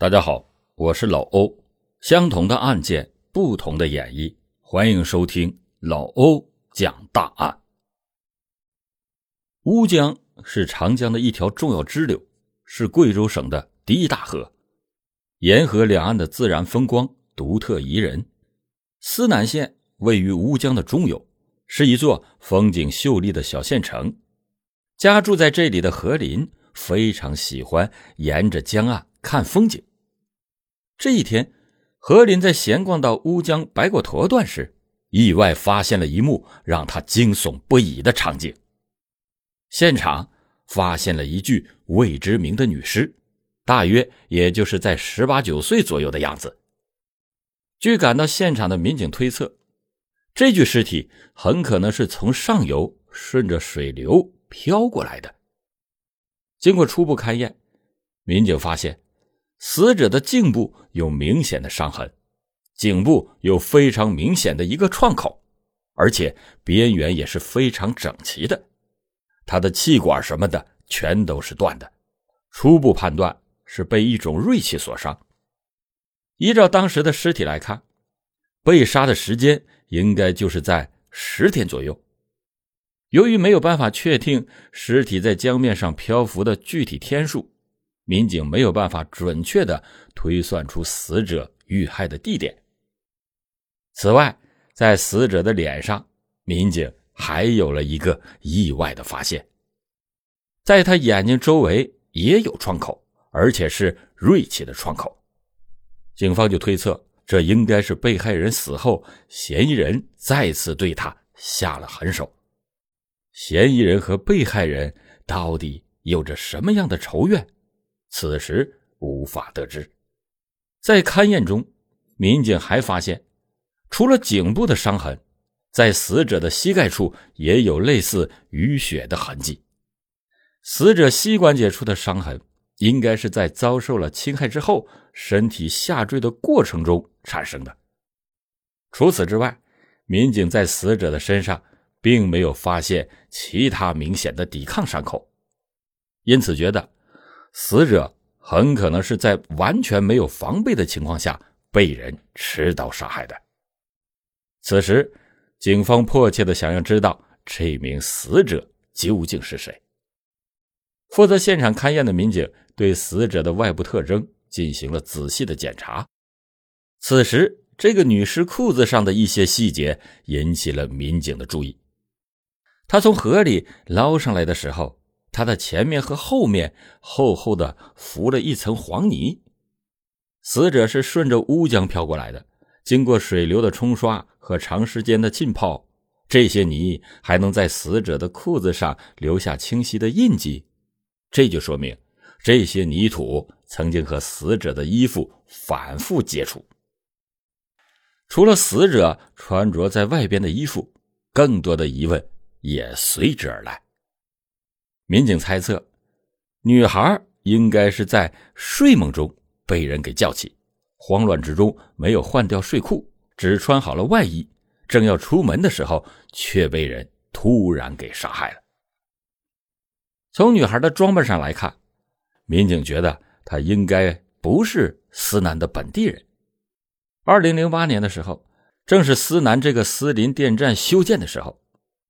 大家好，我是老欧。相同的案件，不同的演绎，欢迎收听老欧讲大案。乌江是长江的一条重要支流，是贵州省的第一大河。沿河两岸的自然风光独特宜人。思南县位于乌江的中游，是一座风景秀丽的小县城。家住在这里的何林非常喜欢沿着江岸看风景。这一天，何林在闲逛到乌江白果坨段时，意外发现了一幕让他惊悚不已的场景。现场发现了一具未知名的女尸，大约也就是在十八九岁左右的样子。据赶到现场的民警推测，这具尸体很可能是从上游顺着水流漂过来的。经过初步勘验，民警发现。死者的颈部有明显的伤痕，颈部有非常明显的一个创口，而且边缘也是非常整齐的。他的气管什么的全都是断的，初步判断是被一种锐器所伤。依照当时的尸体来看，被杀的时间应该就是在十天左右。由于没有办法确定尸体在江面上漂浮的具体天数。民警没有办法准确的推算出死者遇害的地点。此外，在死者的脸上，民警还有了一个意外的发现，在他眼睛周围也有创口，而且是锐器的创口。警方就推测，这应该是被害人死后，嫌疑人再次对他下了狠手。嫌疑人和被害人到底有着什么样的仇怨？此时无法得知，在勘验中，民警还发现，除了颈部的伤痕，在死者的膝盖处也有类似淤血的痕迹。死者膝关节处的伤痕，应该是在遭受了侵害之后，身体下坠的过程中产生的。除此之外，民警在死者的身上并没有发现其他明显的抵抗伤口，因此觉得。死者很可能是在完全没有防备的情况下被人持刀杀害的。此时，警方迫切的想要知道这名死者究竟是谁。负责现场勘验的民警对死者的外部特征进行了仔细的检查。此时，这个女尸裤子上的一些细节引起了民警的注意。她从河里捞上来的时候。它的前面和后面厚厚的浮了一层黄泥，死者是顺着乌江漂过来的，经过水流的冲刷和长时间的浸泡，这些泥还能在死者的裤子上留下清晰的印记，这就说明这些泥土曾经和死者的衣服反复接触。除了死者穿着在外边的衣服，更多的疑问也随之而来。民警猜测，女孩应该是在睡梦中被人给叫起，慌乱之中没有换掉睡裤，只穿好了外衣，正要出门的时候，却被人突然给杀害了。从女孩的装扮上来看，民警觉得她应该不是思南的本地人。二零零八年的时候，正是思南这个思林电站修建的时候，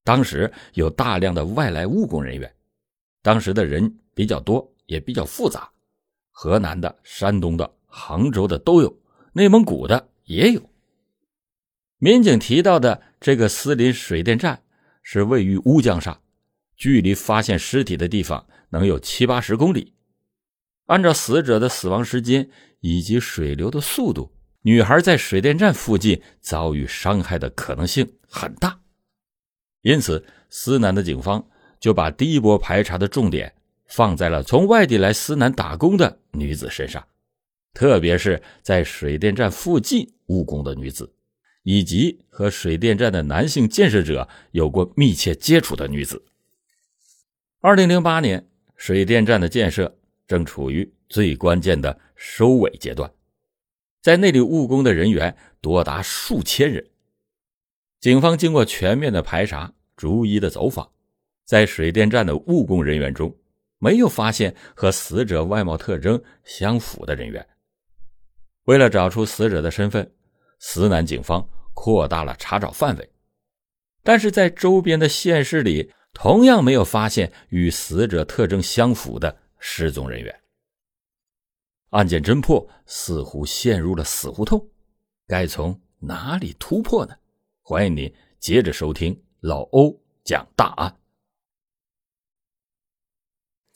当时有大量的外来务工人员。当时的人比较多，也比较复杂，河南的、山东的、杭州的都有，内蒙古的也有。民警提到的这个思林水电站是位于乌江上，距离发现尸体的地方能有七八十公里。按照死者的死亡时间以及水流的速度，女孩在水电站附近遭遇伤害的可能性很大。因此，思南的警方。就把第一波排查的重点放在了从外地来思南打工的女子身上，特别是在水电站附近务工的女子，以及和水电站的男性建设者有过密切接触的女子。二零零八年，水电站的建设正处于最关键的收尾阶段，在那里务工的人员多达数千人。警方经过全面的排查，逐一的走访。在水电站的务工人员中，没有发现和死者外貌特征相符的人员，为了找出死者的身份，思南警方扩大了查找范围，但是在周边的县市里，同样没有发现与死者特征相符的失踪人员。案件侦破似乎陷入了死胡同，该从哪里突破呢？欢迎您接着收听老欧讲大案。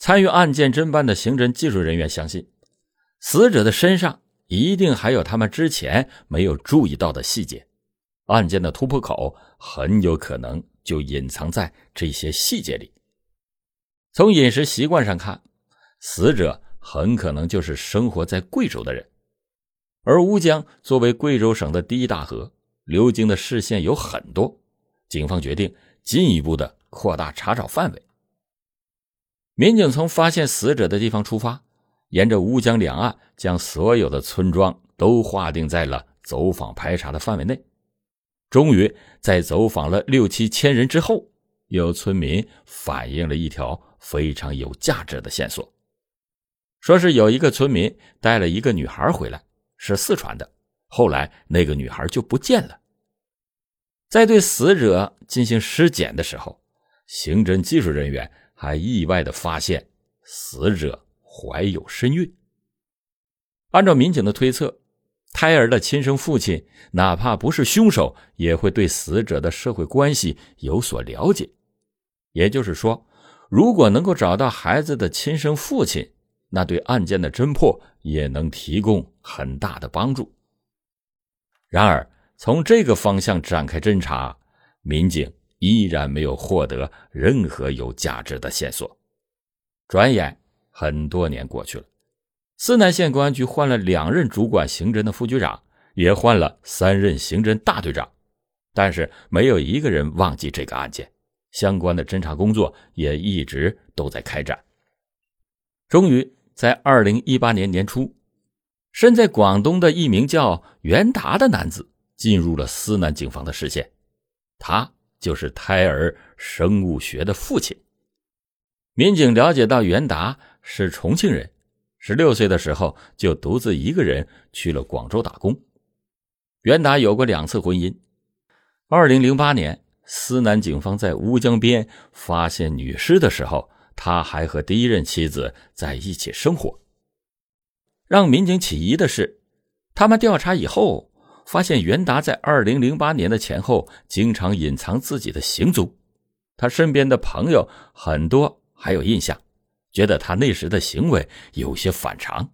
参与案件侦办的刑侦技术人员相信，死者的身上一定还有他们之前没有注意到的细节，案件的突破口很有可能就隐藏在这些细节里。从饮食习惯上看，死者。很可能就是生活在贵州的人，而乌江作为贵州省的第一大河，流经的市县有很多。警方决定进一步的扩大查找范围。民警从发现死者的地方出发，沿着乌江两岸，将所有的村庄都划定在了走访排查的范围内。终于在走访了六七千人之后，有村民反映了一条非常有价值的线索。说是有一个村民带了一个女孩回来，是四川的。后来那个女孩就不见了。在对死者进行尸检的时候，刑侦技术人员还意外的发现死者怀有身孕。按照民警的推测，胎儿的亲生父亲哪怕不是凶手，也会对死者的社会关系有所了解。也就是说，如果能够找到孩子的亲生父亲，那对案件的侦破也能提供很大的帮助。然而，从这个方向展开侦查，民警依然没有获得任何有价值的线索。转眼很多年过去了，思南县公安局换了两任主管刑侦的副局长，也换了三任刑侦大队长，但是没有一个人忘记这个案件，相关的侦查工作也一直都在开展。终于。在二零一八年年初，身在广东的一名叫袁达的男子进入了思南警方的视线。他就是胎儿生物学的父亲。民警了解到，袁达是重庆人，十六岁的时候就独自一个人去了广州打工。袁达有过两次婚姻。二零零八年，思南警方在乌江边发现女尸的时候。他还和第一任妻子在一起生活。让民警起疑的是，他们调查以后发现，袁达在二零零八年的前后经常隐藏自己的行踪。他身边的朋友很多还有印象，觉得他那时的行为有些反常。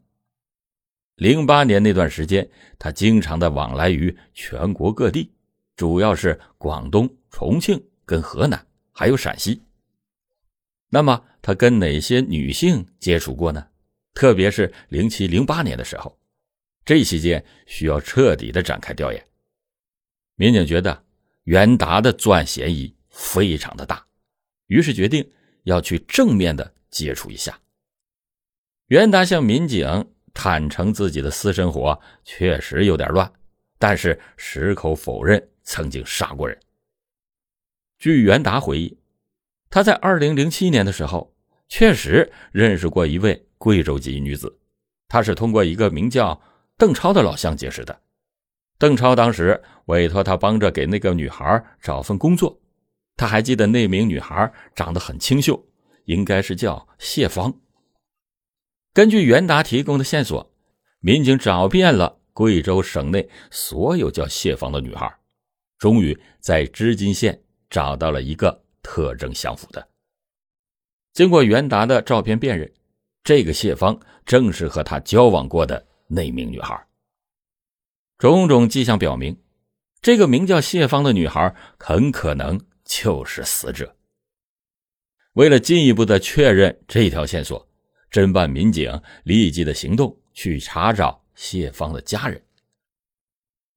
零八年那段时间，他经常的往来于全国各地，主要是广东、重庆跟河南，还有陕西。那么他跟哪些女性接触过呢？特别是零七零八年的时候，这期间需要彻底的展开调研。民警觉得袁达的作案嫌疑非常的大，于是决定要去正面的接触一下。袁达向民警坦诚自己的私生活确实有点乱，但是矢口否认曾经杀过人。据袁达回忆。他在二零零七年的时候，确实认识过一位贵州籍女子，他是通过一个名叫邓超的老乡结识的。邓超当时委托他帮着给那个女孩找份工作，他还记得那名女孩长得很清秀，应该是叫谢芳。根据袁达提供的线索，民警找遍了贵州省内所有叫谢芳的女孩，终于在织金县找到了一个。特征相符的。经过袁达的照片辨认，这个谢芳正是和他交往过的那名女孩。种种迹象表明，这个名叫谢芳的女孩很可能就是死者。为了进一步的确认这条线索，侦办民警立即的行动去查找谢芳的家人。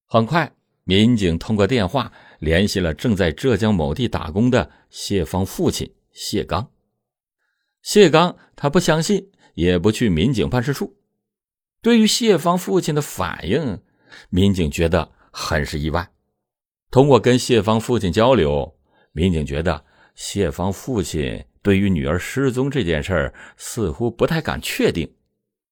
很快，民警通过电话。联系了正在浙江某地打工的谢芳父亲谢刚。谢刚他不相信，也不去民警办事处。对于谢芳父亲的反应，民警觉得很是意外。通过跟谢芳父亲交流，民警觉得谢芳父亲对于女儿失踪这件事儿似乎不太敢确定。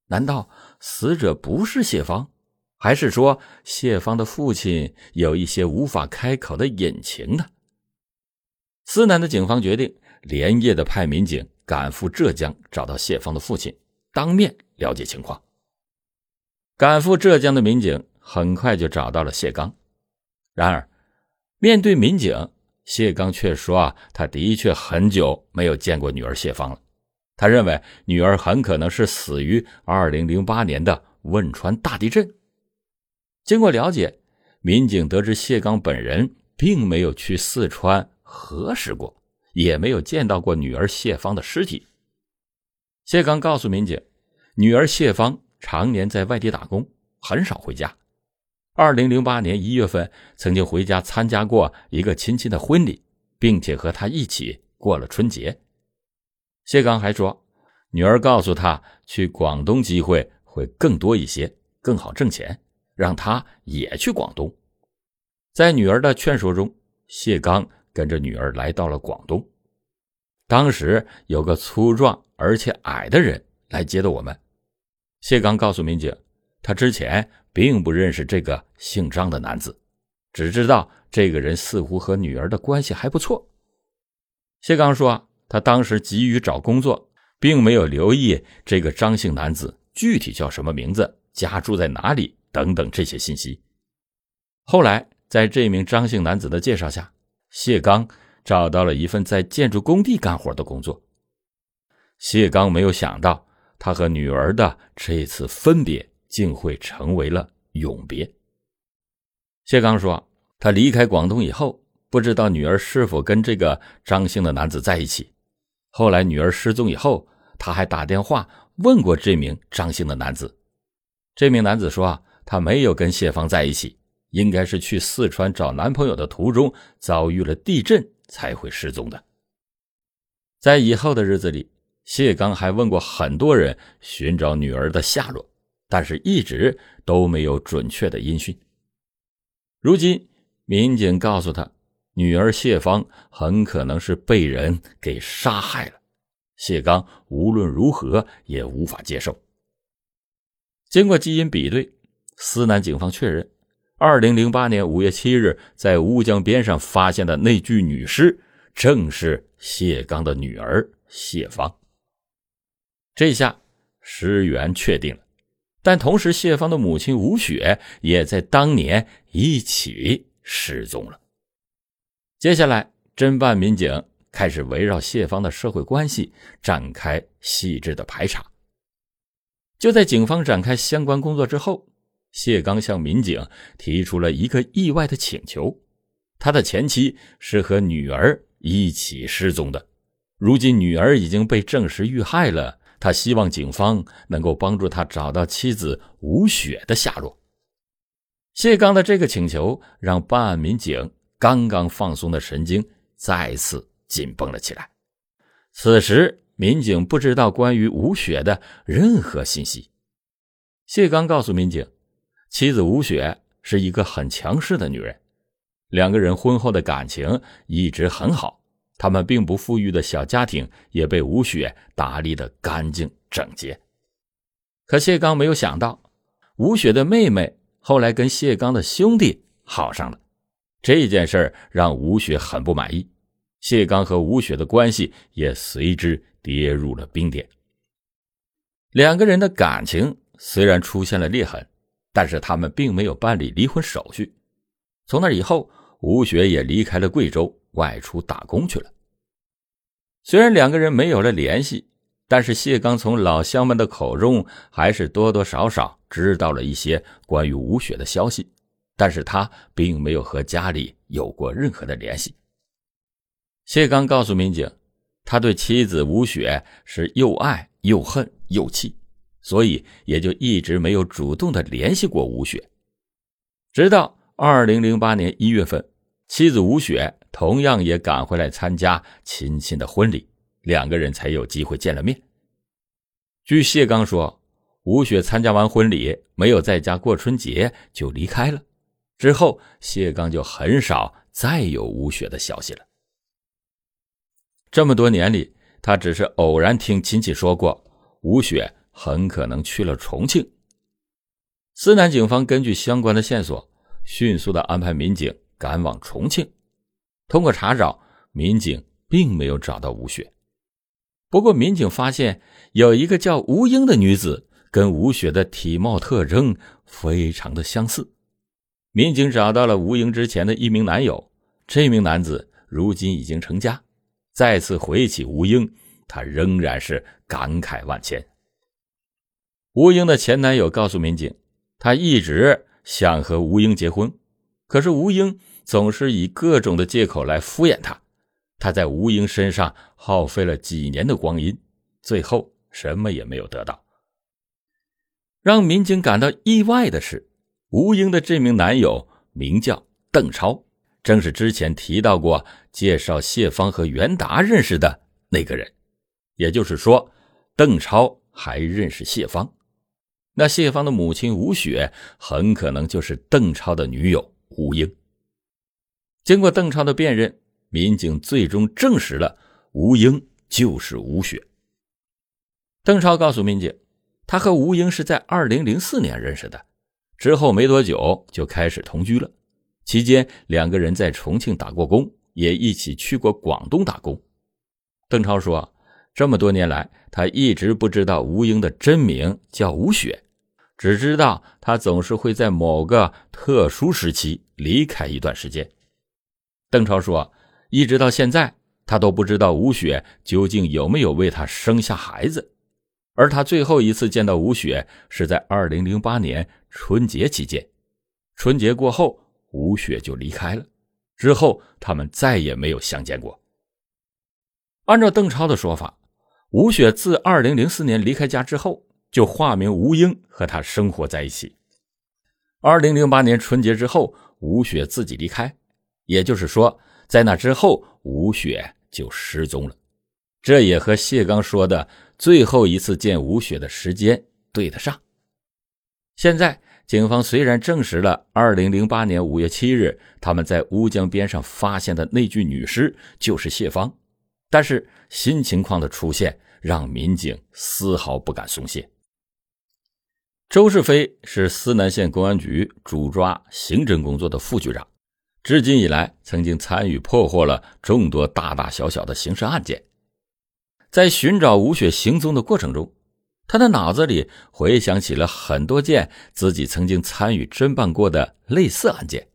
难道死者不是谢芳？还是说谢芳的父亲有一些无法开口的隐情呢？思南的警方决定连夜的派民警赶赴浙江，找到谢芳的父亲，当面了解情况。赶赴浙江的民警很快就找到了谢刚，然而，面对民警，谢刚却说：“啊，他的确很久没有见过女儿谢芳了。他认为女儿很可能是死于2008年的汶川大地震。”经过了解，民警得知谢刚本人并没有去四川核实过，也没有见到过女儿谢芳的尸体。谢刚告诉民警，女儿谢芳常年在外地打工，很少回家。2008年1月份，曾经回家参加过一个亲戚的婚礼，并且和他一起过了春节。谢刚还说，女儿告诉他，去广东机会会更多一些，更好挣钱。让他也去广东，在女儿的劝说中，谢刚跟着女儿来到了广东。当时有个粗壮而且矮的人来接的我们。谢刚告诉民警，他之前并不认识这个姓张的男子，只知道这个人似乎和女儿的关系还不错。谢刚说，他当时急于找工作，并没有留意这个张姓男子具体叫什么名字，家住在哪里。等等这些信息。后来，在这名张姓男子的介绍下，谢刚找到了一份在建筑工地干活的工作。谢刚没有想到，他和女儿的这次分别竟会成为了永别。谢刚说，他离开广东以后，不知道女儿是否跟这个张姓的男子在一起。后来女儿失踪以后，他还打电话问过这名张姓的男子。这名男子说啊。他没有跟谢芳在一起，应该是去四川找男朋友的途中遭遇了地震才会失踪的。在以后的日子里，谢刚还问过很多人寻找女儿的下落，但是一直都没有准确的音讯。如今，民警告诉他，女儿谢芳很可能是被人给杀害了。谢刚无论如何也无法接受。经过基因比对。思南警方确认，二零零八年五月七日在乌江边上发现的那具女尸，正是谢刚的女儿谢芳。这下尸源确定了，但同时谢芳的母亲吴雪也在当年一起失踪了。接下来，侦办民警开始围绕谢芳的社会关系展开细致的排查。就在警方展开相关工作之后。谢刚向民警提出了一个意外的请求：他的前妻是和女儿一起失踪的，如今女儿已经被证实遇害了，他希望警方能够帮助他找到妻子吴雪的下落。谢刚的这个请求让办案民警刚刚放松的神经再次紧绷了起来。此时，民警不知道关于吴雪的任何信息。谢刚告诉民警。妻子吴雪是一个很强势的女人，两个人婚后的感情一直很好。他们并不富裕的小家庭也被吴雪打理得干净整洁。可谢刚没有想到，吴雪的妹妹后来跟谢刚的兄弟好上了，这件事让吴雪很不满意。谢刚和吴雪的关系也随之跌入了冰点。两个人的感情虽然出现了裂痕。但是他们并没有办理离婚手续。从那以后，吴雪也离开了贵州，外出打工去了。虽然两个人没有了联系，但是谢刚从老乡们的口中还是多多少少知道了一些关于吴雪的消息。但是他并没有和家里有过任何的联系。谢刚告诉民警，他对妻子吴雪是又爱又恨又气。所以也就一直没有主动的联系过吴雪，直到二零零八年一月份，妻子吴雪同样也赶回来参加亲戚的婚礼，两个人才有机会见了面。据谢刚说，吴雪参加完婚礼没有在家过春节就离开了，之后谢刚就很少再有吴雪的消息了。这么多年里，他只是偶然听亲戚说过吴雪。很可能去了重庆。思南警方根据相关的线索，迅速的安排民警赶往重庆。通过查找，民警并没有找到吴雪。不过，民警发现有一个叫吴英的女子，跟吴雪的体貌特征非常的相似。民警找到了吴英之前的一名男友，这名男子如今已经成家。再次回忆起吴英，他仍然是感慨万千。吴英的前男友告诉民警，他一直想和吴英结婚，可是吴英总是以各种的借口来敷衍他。他在吴英身上耗费了几年的光阴，最后什么也没有得到。让民警感到意外的是，吴英的这名男友名叫邓超，正是之前提到过介绍谢芳和袁达认识的那个人。也就是说，邓超还认识谢芳。那谢芳的母亲吴雪很可能就是邓超的女友吴英。经过邓超的辨认，民警最终证实了吴英就是吴雪。邓超告诉民警，他和吴英是在二零零四年认识的，之后没多久就开始同居了。期间两个人在重庆打过工，也一起去过广东打工。邓超说。这么多年来，他一直不知道吴英的真名叫吴雪，只知道她总是会在某个特殊时期离开一段时间。邓超说，一直到现在，他都不知道吴雪究竟有没有为他生下孩子。而他最后一次见到吴雪是在2008年春节期间，春节过后，吴雪就离开了，之后他们再也没有相见过。按照邓超的说法。吴雪自二零零四年离开家之后，就化名吴英和他生活在一起。二零零八年春节之后，吴雪自己离开，也就是说，在那之后，吴雪就失踪了。这也和谢刚说的最后一次见吴雪的时间对得上。现在，警方虽然证实了二零零八年五月七日他们在乌江边上发现的那具女尸就是谢芳。但是新情况的出现让民警丝毫不敢松懈。周世飞是思南县公安局主抓刑侦工作的副局长，至今以来曾经参与破获了众多大大小小的刑事案件。在寻找吴雪行踪的过程中，他的脑子里回想起了很多件自己曾经参与侦办过的类似案件。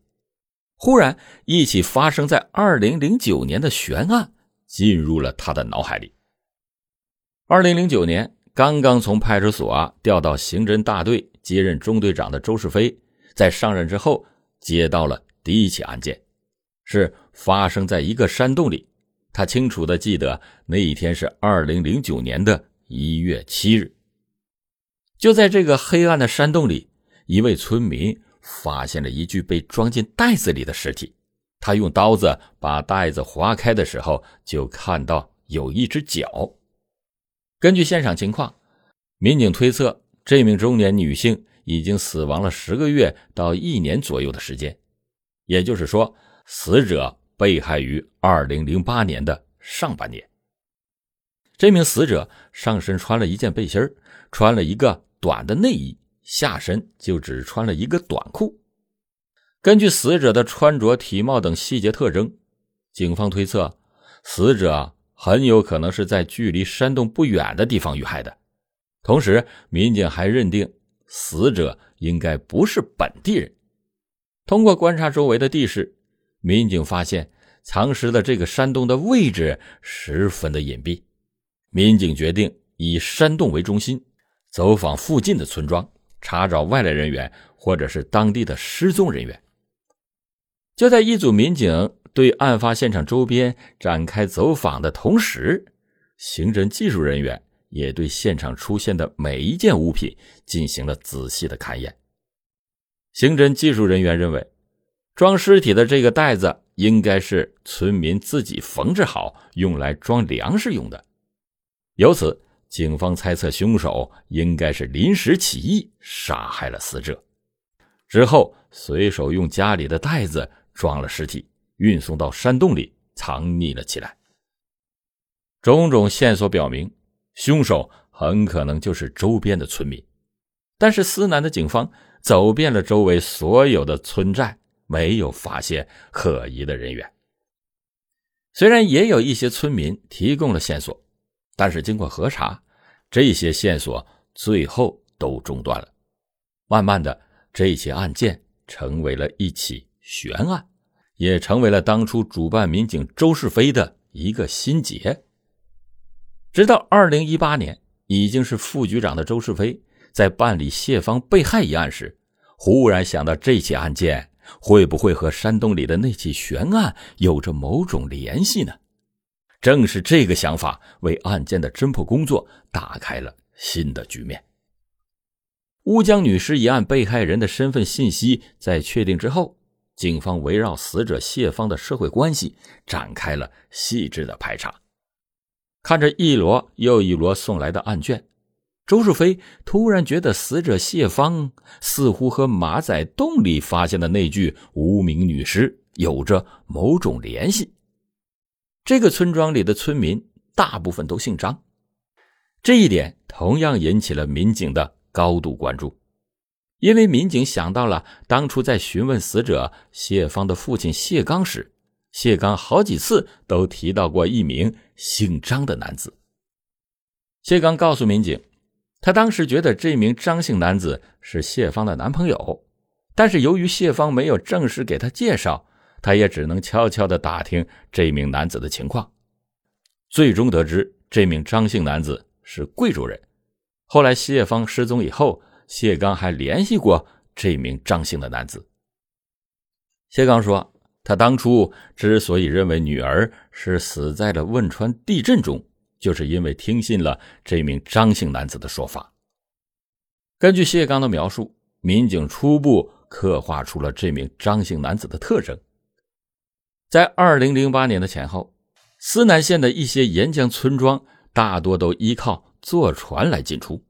忽然，一起发生在二零零九年的悬案。进入了他的脑海里。二零零九年，刚刚从派出所啊调到刑侦大队接任中队长的周世飞，在上任之后接到了第一起案件，是发生在一个山洞里。他清楚的记得那一天是二零零九年的一月七日。就在这个黑暗的山洞里，一位村民发现了一具被装进袋子里的尸体。他用刀子把袋子划开的时候，就看到有一只脚。根据现场情况，民警推测这名中年女性已经死亡了十个月到一年左右的时间，也就是说，死者被害于二零零八年的上半年。这名死者上身穿了一件背心穿了一个短的内衣，下身就只穿了一个短裤。根据死者的穿着、体貌等细节特征，警方推测，死者很有可能是在距离山洞不远的地方遇害的。同时，民警还认定死者应该不是本地人。通过观察周围的地势，民警发现藏尸的这个山洞的位置十分的隐蔽。民警决定以山洞为中心，走访附近的村庄，查找外来人员或者是当地的失踪人员。就在一组民警对案发现场周边展开走访的同时，刑侦技术人员也对现场出现的每一件物品进行了仔细的勘验。刑侦技术人员认为，装尸体的这个袋子应该是村民自己缝制好，用来装粮食用的。由此，警方猜测凶手应该是临时起意杀害了死者，之后随手用家里的袋子。装了尸体，运送到山洞里藏匿了起来。种种线索表明，凶手很可能就是周边的村民，但是思南的警方走遍了周围所有的村寨，没有发现可疑的人员。虽然也有一些村民提供了线索，但是经过核查，这些线索最后都中断了。慢慢的，这起案件成为了一起悬案，也成为了当初主办民警周世飞的一个心结。直到二零一八年，已经是副局长的周世飞在办理谢芳被害一案时，忽然想到这起案件。会不会和山洞里的那起悬案有着某种联系呢？正是这个想法，为案件的侦破工作打开了新的局面。乌江女尸一案被害人的身份信息在确定之后，警方围绕死者谢芳的社会关系展开了细致的排查。看着一摞又一摞送来的案卷。周世飞突然觉得死者谢芳似乎和马仔洞里发现的那具无名女尸有着某种联系。这个村庄里的村民大部分都姓张，这一点同样引起了民警的高度关注，因为民警想到了当初在询问死者谢芳的父亲谢刚时，谢刚好几次都提到过一名姓张的男子。谢刚告诉民警。他当时觉得这名张姓男子是谢芳的男朋友，但是由于谢芳没有正式给他介绍，他也只能悄悄地打听这名男子的情况。最终得知，这名张姓男子是贵州人。后来谢芳失踪以后，谢刚还联系过这名张姓的男子。谢刚说，他当初之所以认为女儿是死在了汶川地震中。就是因为听信了这名张姓男子的说法。根据谢刚的描述，民警初步刻画出了这名张姓男子的特征。在二零零八年的前后，思南县的一些沿江村庄大多都依靠坐船来进出。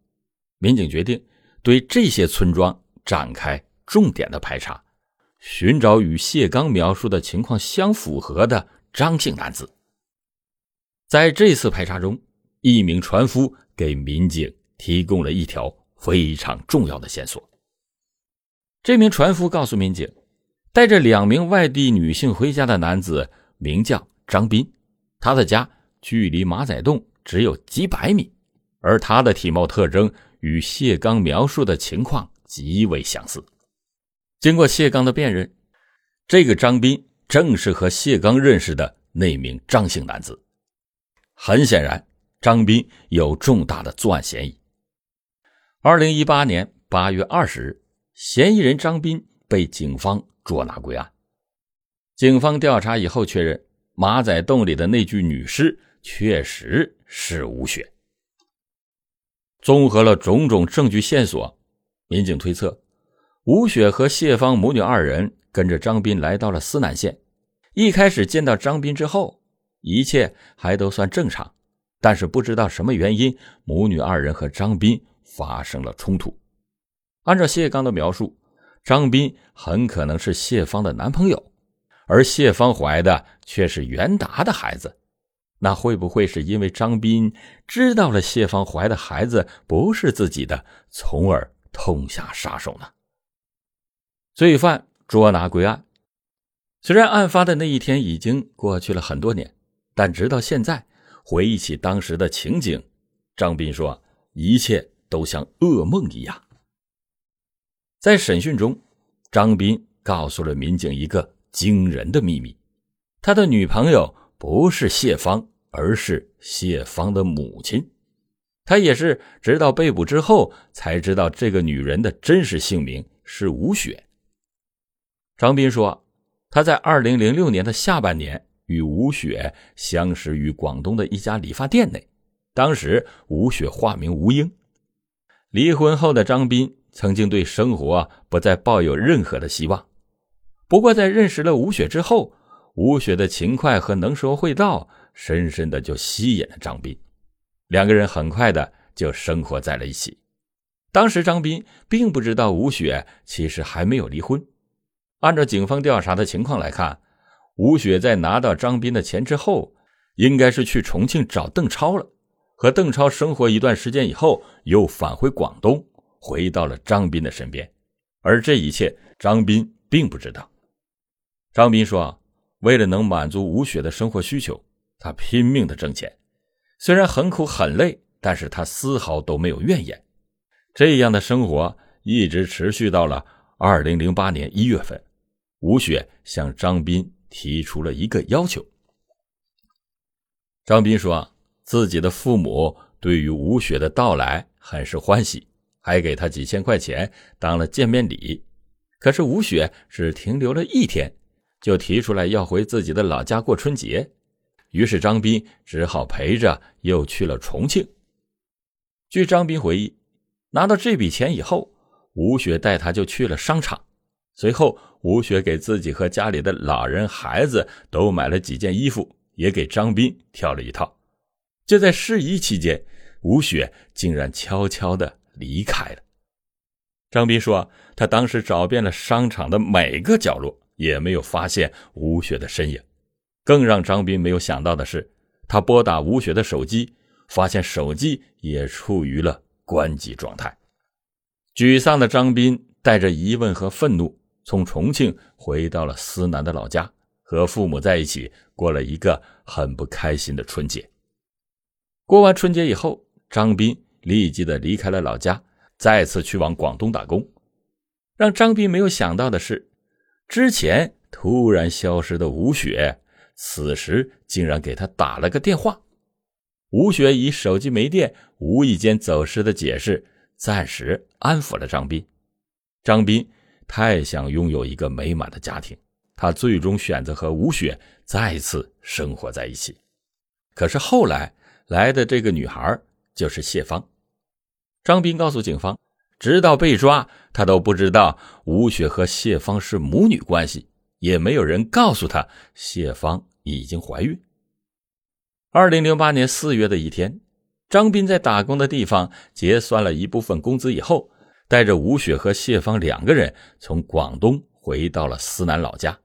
民警决定对这些村庄展开重点的排查，寻找与谢刚描述的情况相符合的张姓男子。在这次排查中，一名船夫给民警提供了一条非常重要的线索。这名船夫告诉民警，带着两名外地女性回家的男子名叫张斌，他的家距离马仔洞只有几百米，而他的体貌特征与谢刚描述的情况极为相似。经过谢刚的辨认，这个张斌正是和谢刚认识的那名张姓男子。很显然，张斌有重大的作案嫌疑。二零一八年八月二十日，嫌疑人张斌被警方捉拿归案。警方调查以后确认，马仔洞里的那具女尸确实是吴雪。综合了种种证据线索，民警推测，吴雪和谢芳母女二人跟着张斌来到了思南县。一开始见到张斌之后。一切还都算正常，但是不知道什么原因，母女二人和张斌发生了冲突。按照谢刚的描述，张斌很可能是谢芳的男朋友，而谢芳怀的却是袁达的孩子。那会不会是因为张斌知道了谢芳怀的孩子不是自己的，从而痛下杀手呢？罪犯捉拿归案，虽然案发的那一天已经过去了很多年。但直到现在，回忆起当时的情景，张斌说：“一切都像噩梦一样。”在审讯中，张斌告诉了民警一个惊人的秘密：他的女朋友不是谢芳，而是谢芳的母亲。他也是直到被捕之后才知道，这个女人的真实姓名是吴雪。张斌说：“他在二零零六年的下半年。”与吴雪相识于广东的一家理发店内，当时吴雪化名吴英。离婚后的张斌曾经对生活不再抱有任何的希望，不过在认识了吴雪之后，吴雪的勤快和能说会道，深深的就吸引了张斌，两个人很快的就生活在了一起。当时张斌并不知道吴雪其实还没有离婚，按照警方调查的情况来看。吴雪在拿到张斌的钱之后，应该是去重庆找邓超了。和邓超生活一段时间以后，又返回广东，回到了张斌的身边。而这一切张斌并不知道。张斌说：“为了能满足吴雪的生活需求，他拼命的挣钱，虽然很苦很累，但是他丝毫都没有怨言。这样的生活一直持续到了二零零八年一月份，吴雪向张斌提出了一个要求。张斌说，自己的父母对于吴雪的到来很是欢喜，还给他几千块钱当了见面礼。可是吴雪只停留了一天。”就提出来要回自己的老家过春节，于是张斌只好陪着又去了重庆。据张斌回忆，拿到这笔钱以后，吴雪带他就去了商场。随后，吴雪给自己和家里的老人、孩子都买了几件衣服，也给张斌挑了一套。就在试衣期间，吴雪竟然悄悄的离开了。张斌说，他当时找遍了商场的每个角落。也没有发现吴雪的身影，更让张斌没有想到的是，他拨打吴雪的手机，发现手机也处于了关机状态。沮丧的张斌带着疑问和愤怒，从重庆回到了思南的老家，和父母在一起过了一个很不开心的春节。过完春节以后，张斌立即的离开了老家，再次去往广东打工。让张斌没有想到的是。之前突然消失的吴雪，此时竟然给他打了个电话。吴雪以手机没电、无意间走失的解释，暂时安抚了张斌。张斌太想拥有一个美满的家庭，他最终选择和吴雪再次生活在一起。可是后来来的这个女孩就是谢芳。张斌告诉警方。直到被抓，他都不知道吴雪和谢芳是母女关系，也没有人告诉他谢芳已经怀孕。二零零八年四月的一天，张斌在打工的地方结算了一部分工资以后，带着吴雪和谢芳两个人从广东回到了思南老家。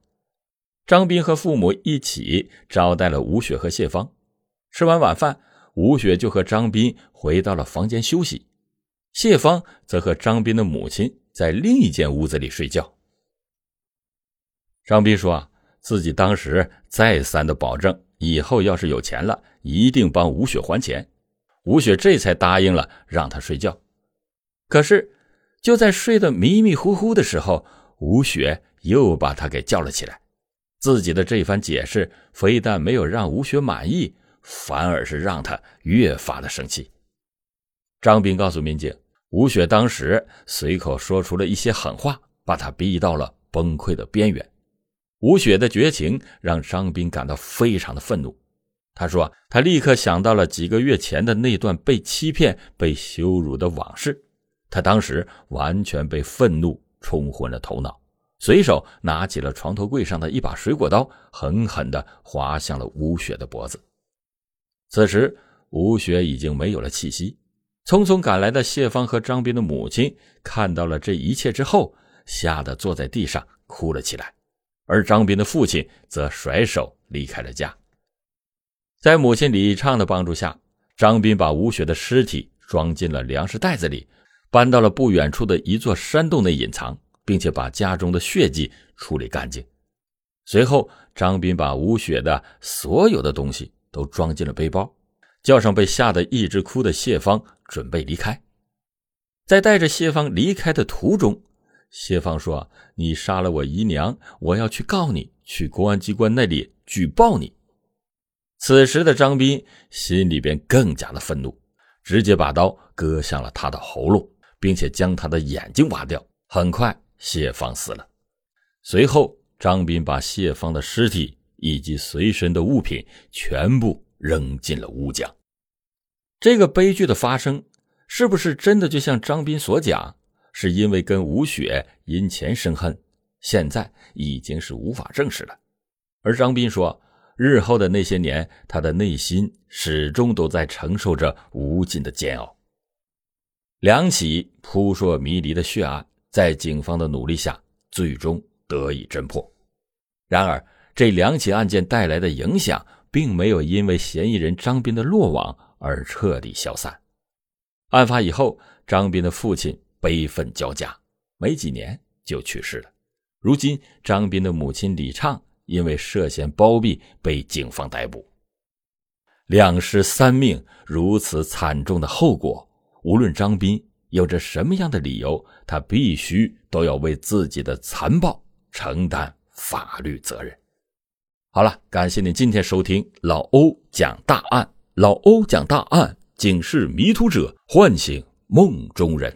张斌和父母一起招待了吴雪和谢芳。吃完晚饭，吴雪就和张斌回到了房间休息。谢芳则和张斌的母亲在另一间屋子里睡觉。张斌说：“啊，自己当时再三的保证，以后要是有钱了，一定帮吴雪还钱。吴雪这才答应了让他睡觉。可是，就在睡得迷迷糊糊的时候，吴雪又把他给叫了起来。自己的这番解释，非但没有让吴雪满意，反而是让他越发的生气。”张斌告诉民警。吴雪当时随口说出了一些狠话，把他逼到了崩溃的边缘。吴雪的绝情让张斌感到非常的愤怒。他说：“他立刻想到了几个月前的那段被欺骗、被羞辱的往事。他当时完全被愤怒冲昏了头脑，随手拿起了床头柜上的一把水果刀，狠狠地划向了吴雪的脖子。此时，吴雪已经没有了气息。”匆匆赶来的谢芳和张斌的母亲看到了这一切之后，吓得坐在地上哭了起来，而张斌的父亲则甩手离开了家。在母亲李畅的帮助下，张斌把吴雪的尸体装进了粮食袋子里，搬到了不远处的一座山洞内隐藏，并且把家中的血迹处理干净。随后，张斌把吴雪的所有的东西都装进了背包。叫上被吓得一直哭的谢芳，准备离开。在带着谢芳离开的途中，谢芳说：“你杀了我姨娘，我要去告你，去公安机关那里举报你。”此时的张斌心里边更加的愤怒，直接把刀割向了他的喉咙，并且将他的眼睛挖掉。很快，谢芳死了。随后，张斌把谢芳的尸体以及随身的物品全部。扔进了乌江。这个悲剧的发生，是不是真的就像张斌所讲，是因为跟吴雪因钱生恨？现在已经是无法证实了。而张斌说，日后的那些年，他的内心始终都在承受着无尽的煎熬。两起扑朔迷离的血案，在警方的努力下，最终得以侦破。然而，这两起案件带来的影响。并没有因为嫌疑人张斌的落网而彻底消散。案发以后，张斌的父亲悲愤交加，没几年就去世了。如今，张斌的母亲李畅因为涉嫌包庇被警方逮捕。两尸三命，如此惨重的后果，无论张斌有着什么样的理由，他必须都要为自己的残暴承担法律责任。好了，感谢您今天收听老欧讲大案。老欧讲大案，警示迷途者，唤醒梦中人。